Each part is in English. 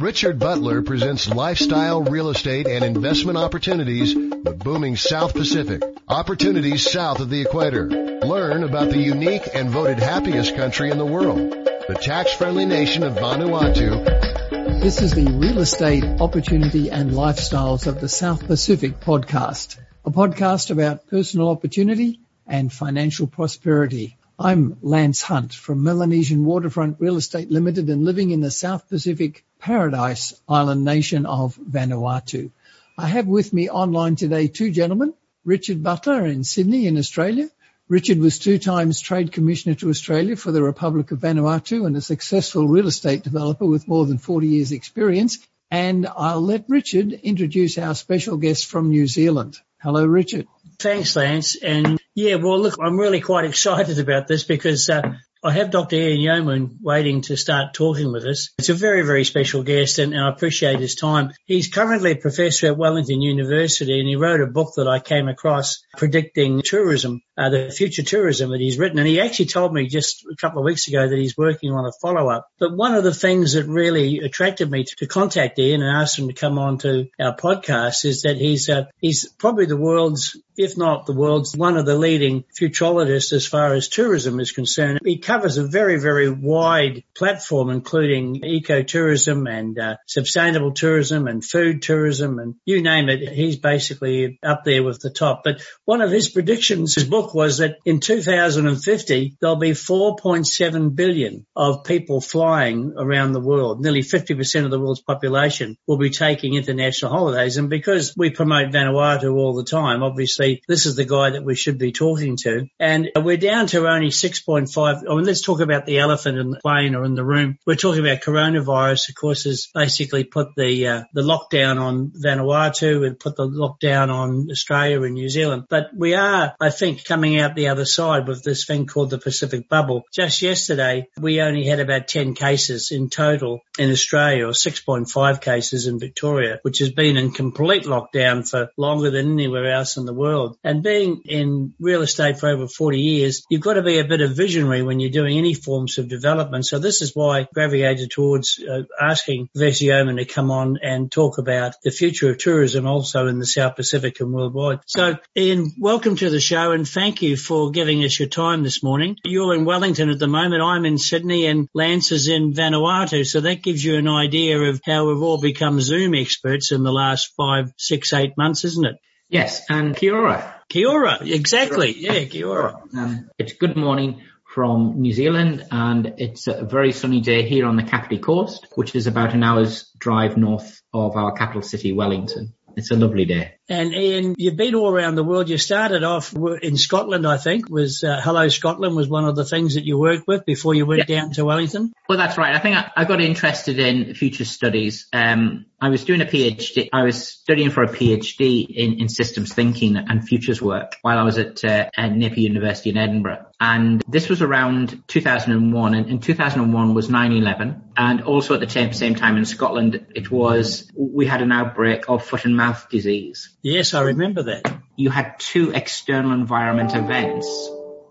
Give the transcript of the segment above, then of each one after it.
Richard Butler presents lifestyle, real estate, and investment opportunities the booming South Pacific. Opportunities south of the equator. Learn about the unique and voted happiest country in the world, the tax-friendly nation of Vanuatu. This is the Real Estate Opportunity and Lifestyles of the South Pacific podcast, a podcast about personal opportunity and financial prosperity. I'm Lance Hunt from Melanesian Waterfront Real Estate Limited and living in the South Pacific paradise island nation of Vanuatu. I have with me online today two gentlemen, Richard Butler in Sydney in Australia. Richard was two times Trade Commissioner to Australia for the Republic of Vanuatu and a successful real estate developer with more than 40 years experience. And I'll let Richard introduce our special guest from New Zealand. Hello, Richard. Thanks, Lance. And yeah, well, look, I'm really quite excited about this because uh, I have Dr. Ian Yeoman waiting to start talking with us. It's a very, very special guest and, and, I appreciate his time. He's currently a professor at Wellington University and he wrote a book that I came across predicting tourism, uh, the future tourism that he's written. And he actually told me just a couple of weeks ago that he's working on a follow up. But one of the things that really attracted me to, to contact Ian and ask him to come on to our podcast is that he's, uh, he's probably the world's if not the world's one of the leading futurologists as far as tourism is concerned. He covers a very, very wide platform, including ecotourism and uh, sustainable tourism and food tourism and you name it. He's basically up there with the top. But one of his predictions, his book was that in 2050, there'll be 4.7 billion of people flying around the world. Nearly 50% of the world's population will be taking international holidays. And because we promote Vanuatu all the time, obviously this is the guy that we should be talking to. And we're down to only 6.5. I mean, let's talk about the elephant in the plane or in the room. We're talking about coronavirus, of course, has basically put the, uh, the lockdown on Vanuatu and put the lockdown on Australia and New Zealand. But we are, I think, coming out the other side with this thing called the Pacific bubble. Just yesterday, we only had about 10 cases in total in Australia or 6.5 cases in Victoria, which has been in complete lockdown for longer than anywhere else in the world world. And being in real estate for over 40 years, you've got to be a bit of visionary when you're doing any forms of development. So this is why I gravitated towards uh, asking Professor Yeoman to come on and talk about the future of tourism also in the South Pacific and worldwide. So Ian, welcome to the show and thank you for giving us your time this morning. You're in Wellington at the moment. I'm in Sydney and Lance is in Vanuatu. So that gives you an idea of how we've all become Zoom experts in the last five, six, eight months, isn't it? Yes, and kia ora. Kia ora, exactly. Yeah, kia ora. Um, it's good morning from New Zealand and it's a very sunny day here on the Kapiti Coast, which is about an hour's drive north of our capital city, Wellington. It's a lovely day. And Ian, you've been all around the world. You started off in Scotland, I think. Was uh, Hello Scotland was one of the things that you worked with before you went yeah. down to Wellington. Well, that's right. I think I, I got interested in future studies. Um, I was doing a PhD. I was studying for a PhD in, in systems thinking and futures work while I was at, uh, at Napier University in Edinburgh. And this was around 2001 and in 2001 was 9-11. And also at the same, same time in Scotland, it was, we had an outbreak of foot and mouth disease. Yes, I remember that. You had two external environment events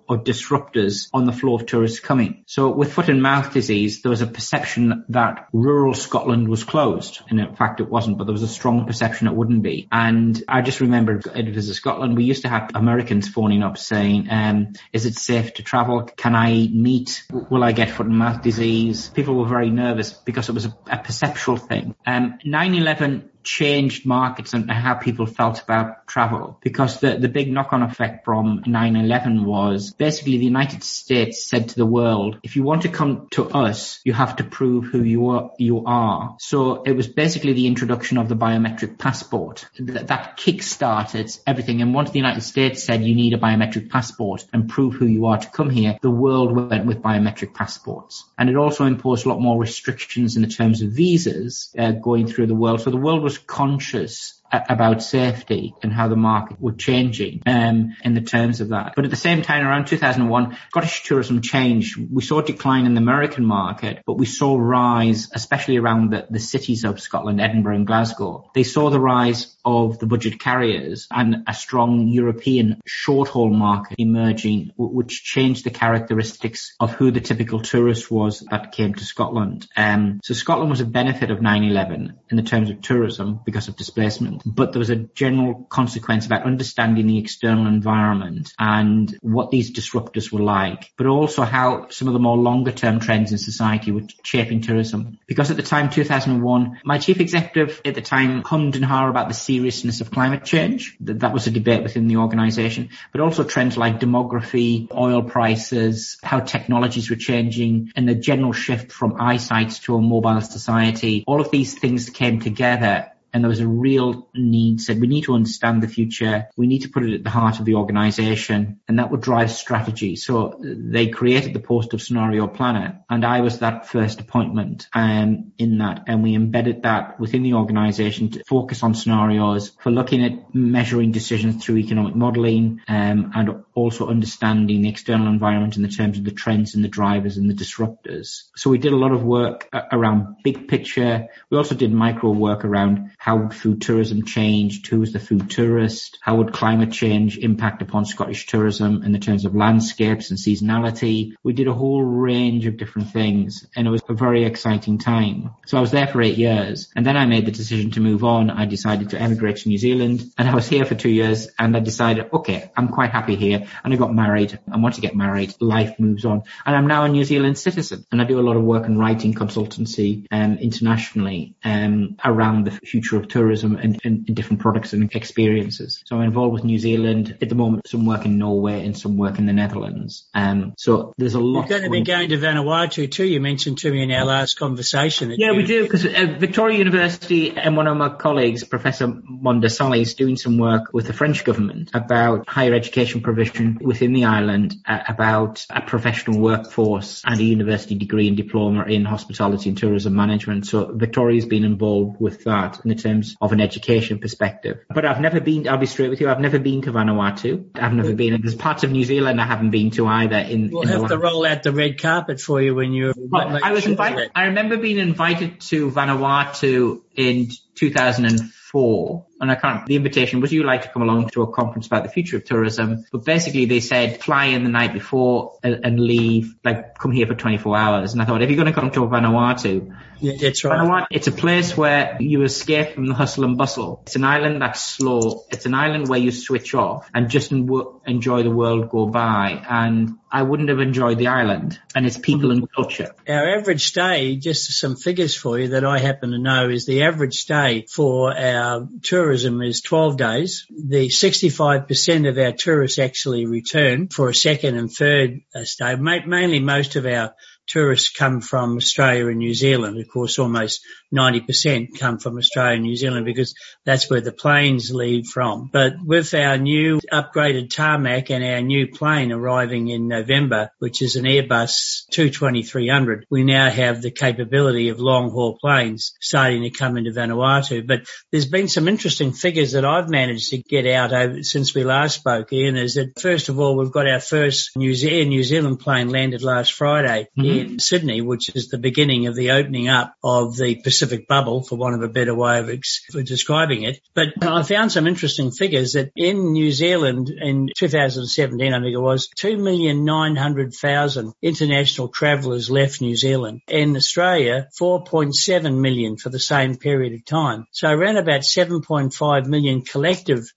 or disruptors on the flow of tourists coming. So with foot and mouth disease, there was a perception that rural Scotland was closed. And in fact, it wasn't, but there was a strong perception it wouldn't be. And I just remember at Visit Scotland, we used to have Americans phoning up saying, um, is it safe to travel? Can I meet? Will I get foot and mouth disease? People were very nervous because it was a, a perceptual thing. Um, 9-11 changed markets and how people felt about travel because the, the big knock-on effect from 9-11 was basically the United States said to the world, if you want to come to us, you have to prove who you are. You are. So it was basically the introduction of the biometric passport that, that kick-started everything. And once the United States said you need a biometric passport and prove who you are to come here, the world went with biometric passports. And it also imposed a lot more restrictions in the terms of visas uh, going through the world. So the world was conscious about safety and how the market was changing um, in the terms of that. But at the same time, around 2001, Scottish tourism changed. We saw decline in the American market, but we saw rise, especially around the, the cities of Scotland, Edinburgh and Glasgow. They saw the rise of the budget carriers and a strong European short haul market emerging, which changed the characteristics of who the typical tourist was that came to Scotland. Um, so Scotland was a benefit of 9-11 in the terms of tourism because of displacement, but there was a general consequence about understanding the external environment and what these disruptors were like, but also how some of the more longer term trends in society were shaping tourism. Because at the time, 2001, my chief executive at the time hummed and hawed about the seriousness of climate change. That was a debate within the organization, but also trends like demography, oil prices, how technologies were changing and the general shift from eyesight to a mobile society. All of these things came together and there was a real need said we need to understand the future. We need to put it at the heart of the organization. And that would drive strategy. So they created the post of scenario planner and i was that first appointment um, in that. And we embedded that within the organization to focus on scenarios for looking at measuring decisions through economic modeling um, and also understanding the external environment in the terms of the trends and the drivers and the disruptors. So we did a lot of work around big picture. We also did micro work around how would food tourism change? Who is the food tourist? How would climate change impact upon Scottish tourism in the terms of landscapes and seasonality? We did a whole range of different things and it was a very exciting time. So I was there for eight years and then I made the decision to move on. I decided to emigrate to New Zealand and I was here for two years and I decided, okay, I'm quite happy here. And I got married and once you get married, life moves on. And I'm now a New Zealand citizen and I do a lot of work in writing consultancy um, internationally um, around the future future of tourism and, and, and, different products and experiences. So I'm involved with New Zealand at the moment, some work in Norway and some work in the Netherlands. Um, so there's a lot. You're going to be going to Vanuatu too. You mentioned to me in our last conversation. Yeah, you... we do because uh, Victoria University and one of my colleagues, Professor Mondasali, is doing some work with the French government about higher education provision within the island, uh, about a professional workforce and a university degree and diploma in hospitality and tourism management. So Victoria's been involved with that in the terms of an education perspective. But I've never been, I'll be straight with you, I've never been to Vanuatu. I've never been, and there's parts of New Zealand I haven't been to either. In, we'll in have to roll out the red carpet for you when you're. Well, I was invited, I remember being invited to Vanuatu in 2004 and I can't, the invitation was you like to come along to a conference about the future of tourism. But basically they said fly in the night before and, and leave, like come here for 24 hours. And I thought, if you're going to come to Vanuatu, that's right. Vanuatu, it's a place where you escape from the hustle and bustle. It's an island that's slow. It's an island where you switch off and just enjoy the world go by. And I wouldn't have enjoyed the island and its people and culture. Our average stay, just some figures for you that I happen to know is the average stay for our tourism tourism is 12 days. The 65% of our tourists actually return for a second and third uh, stay. Mainly most of our tourists come from Australia and New Zealand. Of course, almost 90% come from Australia and New Zealand because that's where the planes leave from. But with our new upgraded tarmac and our new plane arriving in November, which is an Airbus 22300, we now have the capability of long haul planes starting to come into Vanuatu. But there's been some interesting figures that I've managed to get out over, since we last spoke, Ian, is that first of all, we've got our first New, Ze- New Zealand plane landed last Friday mm-hmm. In mm-hmm. Sydney, which is the beginning of the opening up of the Pacific bubble, for want of a better way of ex- describing it. But I found some interesting figures that in New Zealand in 2017, I think it was, 2,900,000 international travellers left New Zealand. In Australia, 4.7 million for the same period of time. So around about 7.5 million collective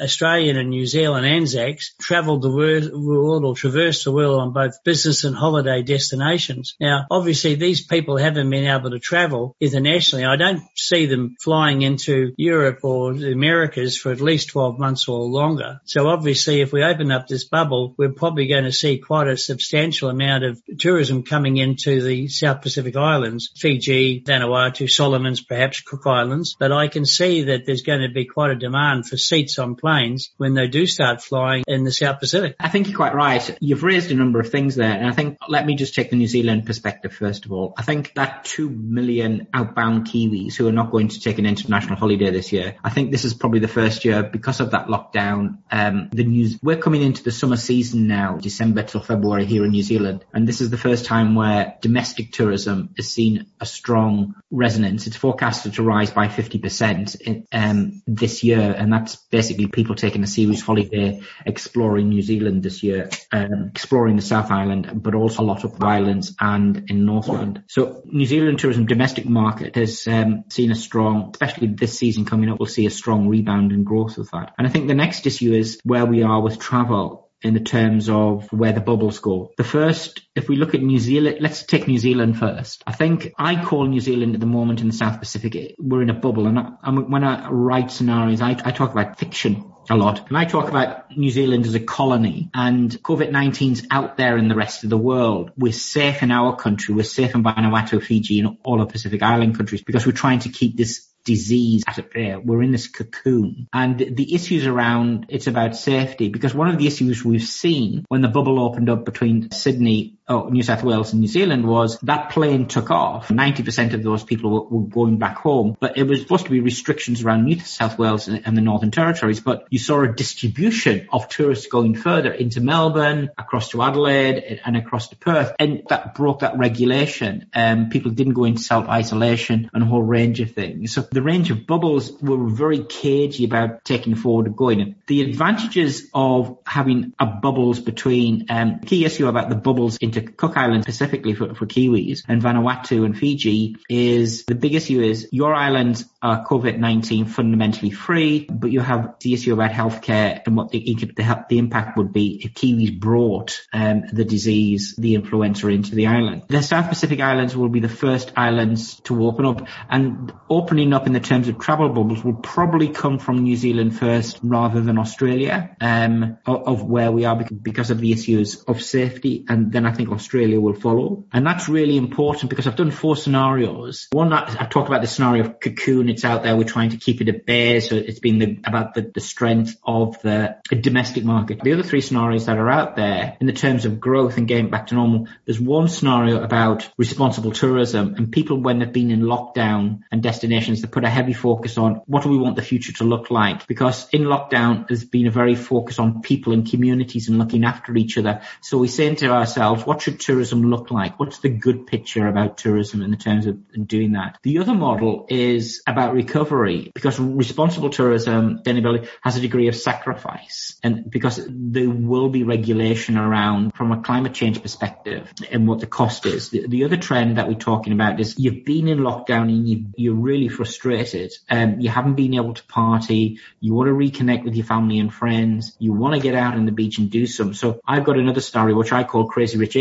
Australian and New Zealand Anzacs travelled the world or traversed the world on both business and holiday destinations. Now, obviously these people haven't been able to travel internationally. I don't see them flying into Europe or the Americas for at least 12 months or longer. So obviously if we open up this bubble, we're probably going to see quite a substantial amount of tourism coming into the South Pacific Islands, Fiji, Vanuatu, Solomons, perhaps Cook Islands. But I can see that there's going to be quite a demand for seats on planes when they do start flying in the South Pacific. I think you're quite right. You've raised a number of things there, and I think let me just take the New Zealand perspective, first of all, I think that 2 million outbound Kiwis who are not going to take an international holiday this year, I think this is probably the first year because of that lockdown. Um, the news, we're coming into the summer season now, December till February here in New Zealand. And this is the first time where domestic tourism has seen a strong resonance. It's forecasted to rise by 50% in, um, this year. And that's basically people taking a serious holiday exploring New Zealand this year, um, exploring the South Island, but also a lot of islands and in Northland. So New Zealand tourism domestic market has um, seen a strong, especially this season coming up, we'll see a strong rebound and growth of that. And I think the next issue is where we are with travel in the terms of where the bubbles go. The first, if we look at New Zealand, let's take New Zealand first. I think I call New Zealand at the moment in the South Pacific, we're in a bubble. And I, when I write scenarios, I, I talk about fiction a lot. And I talk about New Zealand as a colony and COVID-19's out there in the rest of the world. We're safe in our country. We're safe in Vanuatu, Fiji and all the Pacific Island countries because we're trying to keep this disease. We're in this cocoon and the issues around it's about safety because one of the issues we've seen when the bubble opened up between Sydney oh, New South Wales and New Zealand was that plane took off. 90% of those people were, were, going back home, but it was supposed to be restrictions around New South Wales and, and, the Northern Territories. But you saw a distribution of tourists going further into Melbourne, across to Adelaide and across to Perth. And that broke that regulation. Um, people didn't go into self-isolation and a whole range of things. So the range of bubbles were very cagey about taking forward and going. The advantages of having a bubbles between, um, key issue about the bubbles into to Cook Island specifically for, for Kiwis and Vanuatu and Fiji is the big issue is your islands are COVID-19 fundamentally free, but you have the issue about healthcare and what the, the, the impact would be if Kiwis brought um, the disease, the influenza into the island. The South Pacific Islands will be the first islands to open up and opening up in the terms of travel bubbles will probably come from New Zealand first rather than Australia um, of, of where we are because of the issues of safety and then I think think Australia will follow. And that's really important because I've done four scenarios. One, I talked about the scenario of cocoon. It's out there. We're trying to keep it at bay. So it's been the, about the, the strength of the domestic market. The other three scenarios that are out there in the terms of growth and getting back to normal, there's one scenario about responsible tourism and people when they've been in lockdown and destinations that put a heavy focus on what do we want the future to look like? Because in lockdown, there's been a very focus on people and communities and looking after each other. So we say to ourselves, what what should tourism look like? What's the good picture about tourism in the terms of doing that? The other model is about recovery because responsible tourism, sustainability has a degree of sacrifice and because there will be regulation around from a climate change perspective and what the cost is. The, the other trend that we're talking about is you've been in lockdown and you, you're really frustrated and you haven't been able to party. You want to reconnect with your family and friends. You want to get out on the beach and do some. So I've got another story which I call Crazy Rich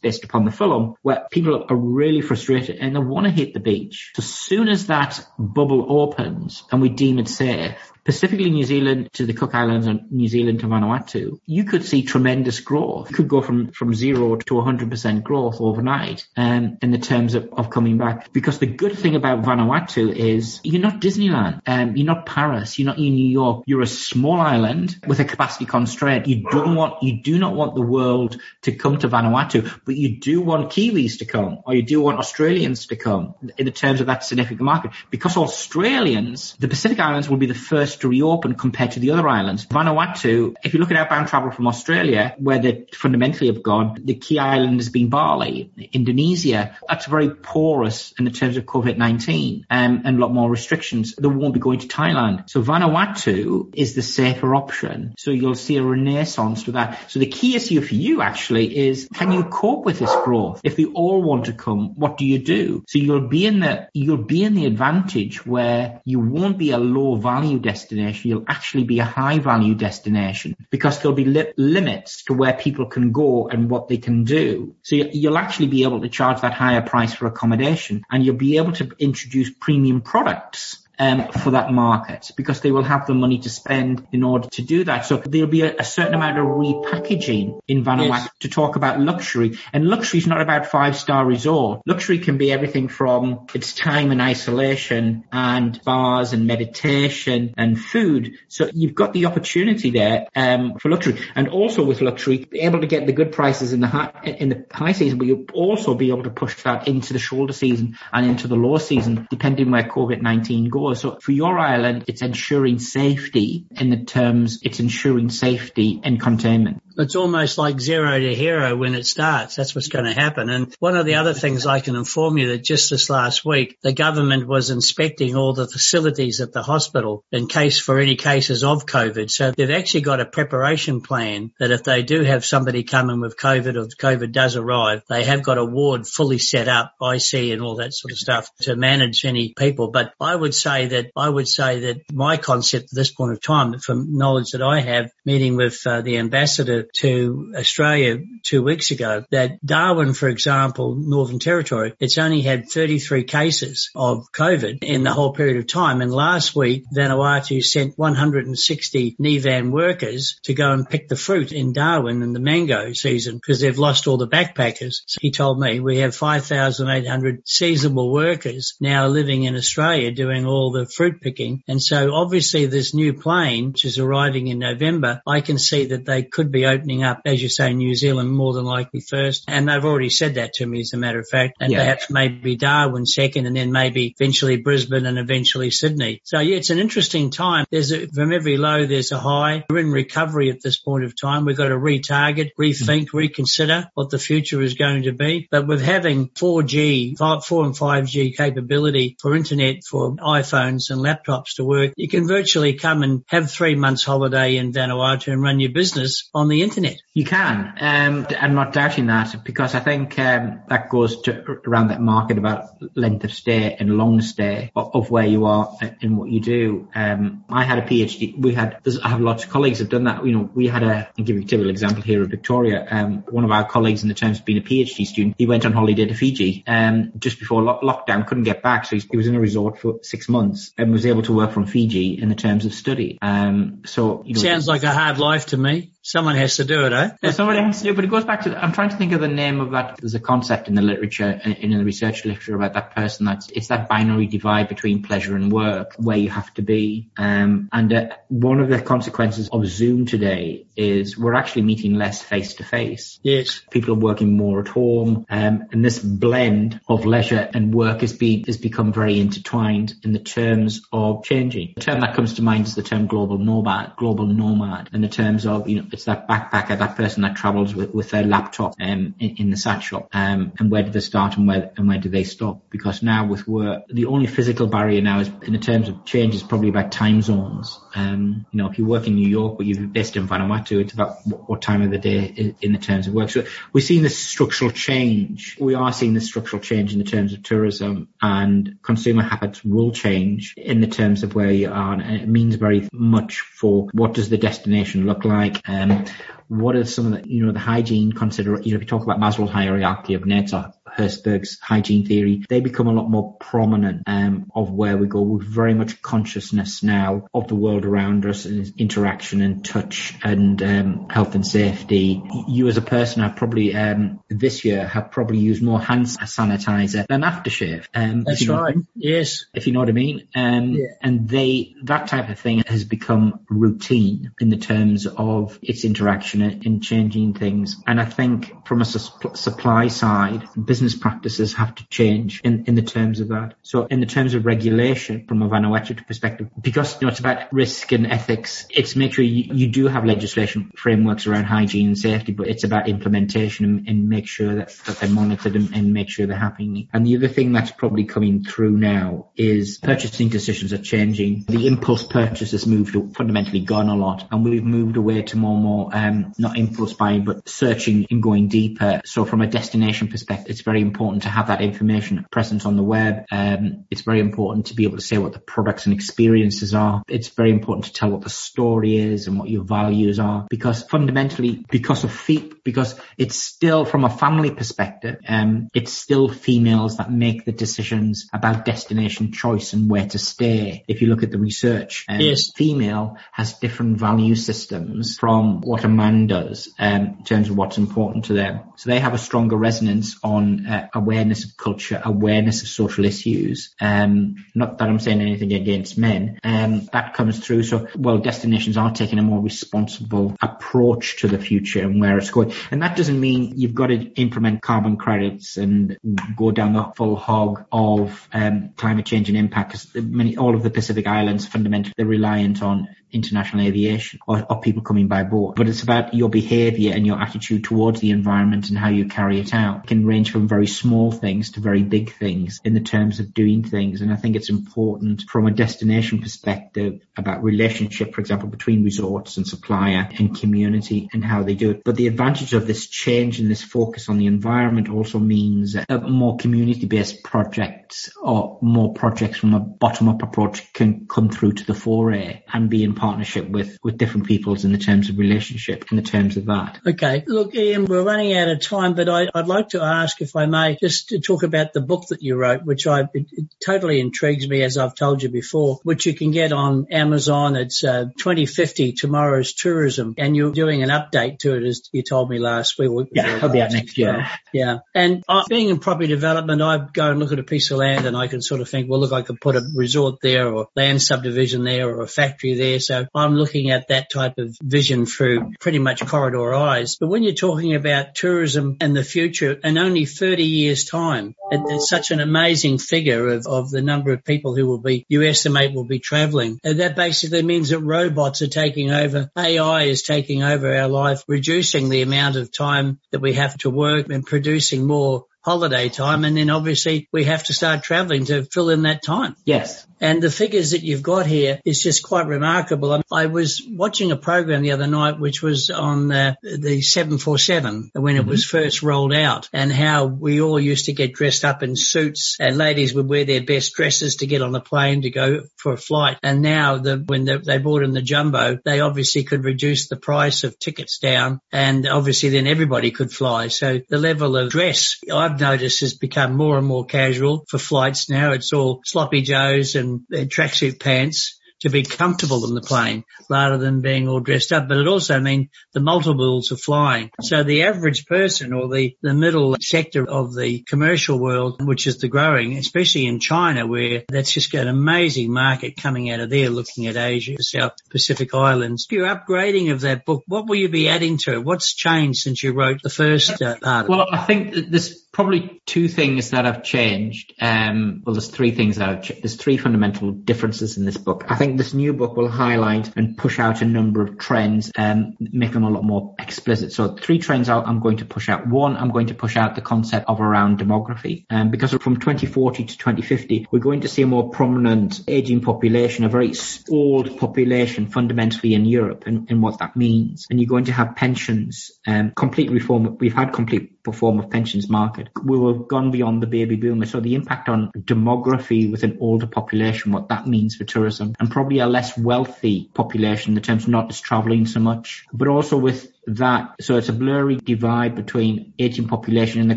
based upon the film where people are really frustrated and they want to hit the beach. So as soon as that bubble opens and we deem it safe, specifically New Zealand to the Cook Islands and New Zealand to Vanuatu, you could see tremendous growth. You could go from, from zero to 100% growth overnight um, in the terms of, of coming back. Because the good thing about Vanuatu is you're not Disneyland, um, you're not Paris, you're not in New York. You're a small island with a capacity constraint. You don't want, you do not want the world to come to Vanuatu, but you do want Kiwis to come or you do want Australians to come in the terms of that significant market. Because Australians, the Pacific Islands will be the first to reopen compared to the other islands. Vanuatu, if you look at outbound travel from Australia, where they fundamentally have gone, the key island has been Bali, Indonesia. That's very porous in the terms of COVID-19 um, and a lot more restrictions. They won't be going to Thailand. So Vanuatu is the safer option. So you'll see a renaissance with that. So the key issue for you actually is can you cope with this growth? If they all want to come, what do you do? So you'll be in the you'll be in the advantage where you won't be a low value destination destination, you'll actually be a high value destination because there'll be li- limits to where people can go and what they can do. So you'll actually be able to charge that higher price for accommodation and you'll be able to introduce premium products um, for that market because they will have the money to spend in order to do that. So there'll be a, a certain amount of repackaging in Vanuatu yes. to talk about luxury. And luxury is not about five star resort. Luxury can be everything from its time in isolation and bars and meditation and food. So you've got the opportunity there um, for luxury, and also with luxury, be able to get the good prices in the high in the high season, but you'll also be able to push that into the shoulder season and into the low season, depending where COVID nineteen goes. So for your island, it's ensuring safety in the terms it's ensuring safety and containment it's almost like zero to hero when it starts. That's what's going to happen. And one of the other things I can inform you that just this last week, the government was inspecting all the facilities at the hospital in case for any cases of COVID. So they've actually got a preparation plan that if they do have somebody coming with COVID or COVID does arrive, they have got a ward fully set up, IC and all that sort of stuff to manage any people. But I would say that, I would say that my concept at this point of time, from knowledge that I have, meeting with uh, the ambassador to Australia two weeks ago that Darwin, for example, Northern Territory, it's only had 33 cases of COVID in the whole period of time. And last week, Vanuatu sent 160 ni-Van workers to go and pick the fruit in Darwin in the mango season because they've lost all the backpackers. So he told me we have 5,800 seasonal workers now living in Australia doing all the fruit picking. And so obviously this new plane, which is arriving in November, I can see that they could be open opening up, as you say, New Zealand more than likely first. And they've already said that to me, as a matter of fact. And yeah. perhaps maybe Darwin second and then maybe eventually Brisbane and eventually Sydney. So yeah, it's an interesting time. There's a, from every low, there's a high. We're in recovery at this point of time. We've got to retarget, rethink, mm-hmm. reconsider what the future is going to be. But with having 4G, 4 and 5G capability for internet, for iPhones and laptops to work, you can virtually come and have three months holiday in Vanuatu and run your business on the internet internet. You can. Um, I'm not doubting that because I think um, that goes to around that market about length of stay and long stay of, of where you are and what you do. Um, I had a PhD. We had. I have lots of colleagues have done that. You know, we had a. I'll give you a typical example here of Victoria. Um, one of our colleagues in the terms of being a PhD student, he went on holiday to Fiji um, just before lo- lockdown, couldn't get back, so he was in a resort for six months and was able to work from Fiji in the terms of study. Um, so you know, sounds like a hard life to me. Someone has to do it, eh? Yeah, somebody has to do it, but it goes back to, I'm trying to think of the name of that. There's a concept in the literature, in, the research literature about that person that's, it's that binary divide between pleasure and work, where you have to be. Um, and uh, one of the consequences of Zoom today is we're actually meeting less face to face. Yes. People are working more at home. Um, and this blend of leisure and work has been, has become very intertwined in the terms of changing. The term that comes to mind is the term global nomad, global nomad, in the terms of, you know, it's that backpacker, that person that travels with, with their laptop um, in, in the sat shop. Um, and where do they start and where and where do they stop? Because now with work, the only physical barrier now is in the terms of change is probably about time zones. Um, you know, if you work in New York but you're based in Vanuatu, it's about what, what time of the day in, in the terms of work. So we're seeing this structural change. We are seeing this structural change in the terms of tourism and consumer habits will change in the terms of where you are. And it means very much for what does the destination look like? Um, Um, what are some of the, you know, the hygiene consider, you know, if you talk about Maslow's hierarchy of needs or Herzberg's hygiene theory, they become a lot more prominent um, of where we go. We're very much consciousness now of the world around us and interaction and touch and um, health and safety. You as a person have probably um, this year have probably used more hand sanitizer than aftershave. Um, That's you know, right. Yes. If you know what I mean. Um, yeah. And they that type of thing has become routine in the terms of its interaction in changing things. And I think from a su- supply side, business business practices have to change in, in the terms of that. So in the terms of regulation from a Vanuatu perspective, because you know, it's about risk and ethics, it's make sure you, you do have legislation frameworks around hygiene and safety, but it's about implementation and, and make sure that, that they're monitored and, and make sure they're happening. And the other thing that's probably coming through now is purchasing decisions are changing. The impulse purchase has moved fundamentally gone a lot and we've moved away to more and more, um, not impulse buying, but searching and going deeper. So from a destination perspective, it's very very important to have that information present on the web. Um, it's very important to be able to say what the products and experiences are. It's very important to tell what the story is and what your values are because fundamentally, because of FEEP, because it's still from a family perspective, um, it's still females that make the decisions about destination choice and where to stay. If you look at the research, um, yes. female has different value systems from what a man does um, in terms of what's important to them. So they have a stronger resonance on uh, awareness of culture, awareness of social issues. Um, not that I'm saying anything against men. Um, that comes through. So, well, destinations are taking a more responsible approach to the future and where it's going. And that doesn't mean you've got to implement carbon credits and go down the full hog of um, climate change and impact because many, all of the Pacific Islands fundamentally they're reliant on international aviation or, or people coming by boat. But it's about your behavior and your attitude towards the environment and how you carry it out. It can range from very small things to very big things in the terms of doing things. And I think it's important from a destination perspective about relationship, for example, between resorts and supplier and community and how they do it. But the advantage of this change and this focus on the environment also means that more community-based projects or more projects from a bottom-up approach can come through to the foray and be in partnership with, with different peoples in the terms of relationship, in the terms of that. Okay. Look, Ian, we're running out of time, but I, would like to ask, if I may, just to talk about the book that you wrote, which I, it, it totally intrigues me, as I've told you before, which you can get on Amazon. It's uh, 2050, Tomorrow's Tourism, and you're doing an update to it, as you told me last week. Yeah, it'll be out next year. Yeah. And uh, being in property development, I go and look at a piece of land and I can sort of think, well, look, I could put a resort there or land subdivision there or a factory there. So I'm looking at that type of vision through pretty much corridor eyes. But when you're talking about tourism and the future in only 30 years time, it, it's such an amazing figure of, of the number of people who will be, you estimate will be traveling. And that basically means that robots are taking over. AI is taking over our life, reducing the amount of time that we have to work and producing more holiday time. And then obviously we have to start traveling to fill in that time. Yes. And the figures that you've got here is just quite remarkable. I was watching a program the other night, which was on the, the 747 when it mm-hmm. was first rolled out and how we all used to get dressed up in suits and ladies would wear their best dresses to get on a plane to go for a flight. And now the, when the, they bought in the jumbo, they obviously could reduce the price of tickets down and obviously then everybody could fly. So the level of dress I've noticed has become more and more casual for flights now. It's all sloppy joes and tracksuit pants to be comfortable in the plane rather than being all dressed up. But it also means the multiples of flying. So the average person or the, the middle sector of the commercial world, which is the growing, especially in China where that's just got an amazing market coming out of there looking at Asia, South Pacific Islands. Your upgrading of that book, what will you be adding to it? What's changed since you wrote the first uh, part Well, I think there's probably two things that have changed. Um, well, there's three things that have changed. There's three fundamental differences in this book. I think this new book will highlight and push out a number of trends and make them a lot more explicit. So three trends I'm going to push out. One, I'm going to push out the concept of around demography. Um, because from 2040 to 2050, we're going to see a more prominent aging population, a very old population fundamentally in Europe and, and what that means. And you're going to have pensions, um, complete reform. We've had complete form of pensions market. we have gone beyond the baby boomer. So the impact on demography with an older population, what that means for tourism and probably a less wealthy population in terms of not just traveling so much, but also with that. So it's a blurry divide between aging population and the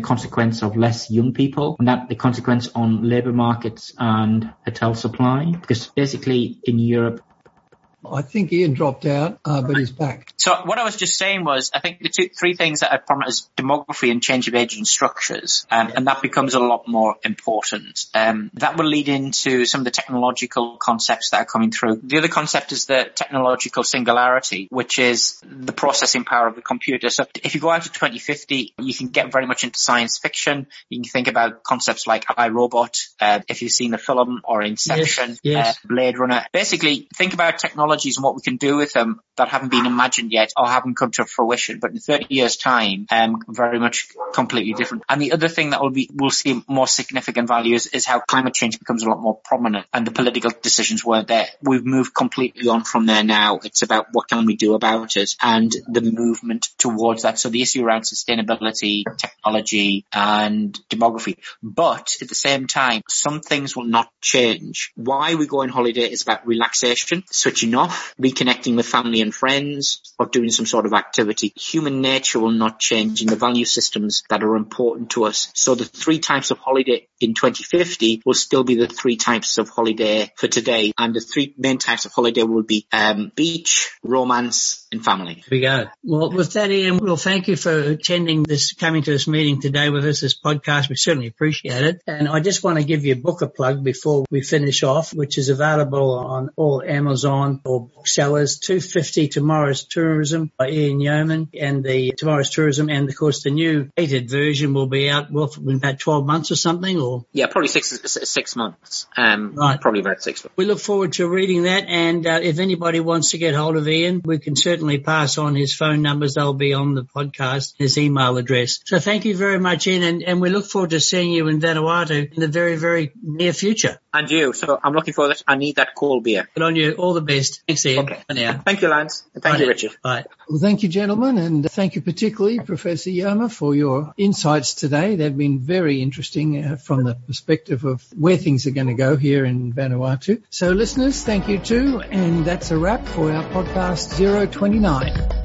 consequence of less young people and that the consequence on labour markets and hotel supply. Because basically in Europe, I think Ian dropped out, uh, but he's back. So what I was just saying was, I think the two, three things that are prominent is demography and change of aging structures, um, and that becomes a lot more important. Um, that will lead into some of the technological concepts that are coming through. The other concept is the technological singularity, which is the processing power of the computer. So if you go out to 2050, you can get very much into science fiction. You can think about concepts like I, Robot, uh, if you've seen the film or Inception, yes, yes. Uh, Blade Runner. Basically, think about technology technologies and what we can do with them that haven't been imagined yet or haven't come to fruition. But in 30 years time, um, very much completely different. And the other thing that will be, we'll see more significant value is, is how climate change becomes a lot more prominent and the political decisions weren't there. We've moved completely on from there now. It's about what can we do about it and the movement towards that. So the issue around sustainability, technology and demography. But at the same time, some things will not change. Why we go on holiday is about relaxation, switching off, reconnecting with family and friends, or doing some sort of activity. Human nature will not change in the value systems that are important to us. So the three types of holiday in 2050 will still be the three types of holiday for today. And the three main types of holiday will be um, beach, romance, and family. We go. Well, with that, Ian, well, thank you for attending this, coming to this meeting today with us, this podcast. We certainly appreciate it. And I just want to give you a book a plug before we finish off, which is available on all Amazon or booksellers. 250 Tomorrow's Tourism by Ian Yeoman and the Tomorrow's Tourism. And of course, the new dated version will be out well, in about 12 months or something or? Yeah, probably six, six months. Um, right. probably about six months. We look forward to reading that. And uh, if anybody wants to get hold of Ian, we can certainly pass on his phone numbers. They'll be on the podcast, his email address. So thank you very much, Ian. And, and we look forward to seeing you in Vanuatu in the very, very near future. And you. So I'm looking forward to I need that cold beer. Good on you. All the best. Thanks, Ian. Okay. now. Thank you, Lance. And thank Bye you, Richard. Bye. Well, thank you, gentlemen. And thank you particularly, Professor Yeoman, for your insights today. They've been very interesting uh, from the perspective of where things are going to go here in Vanuatu. So listeners, thank you too. And that's a wrap for our podcast 029.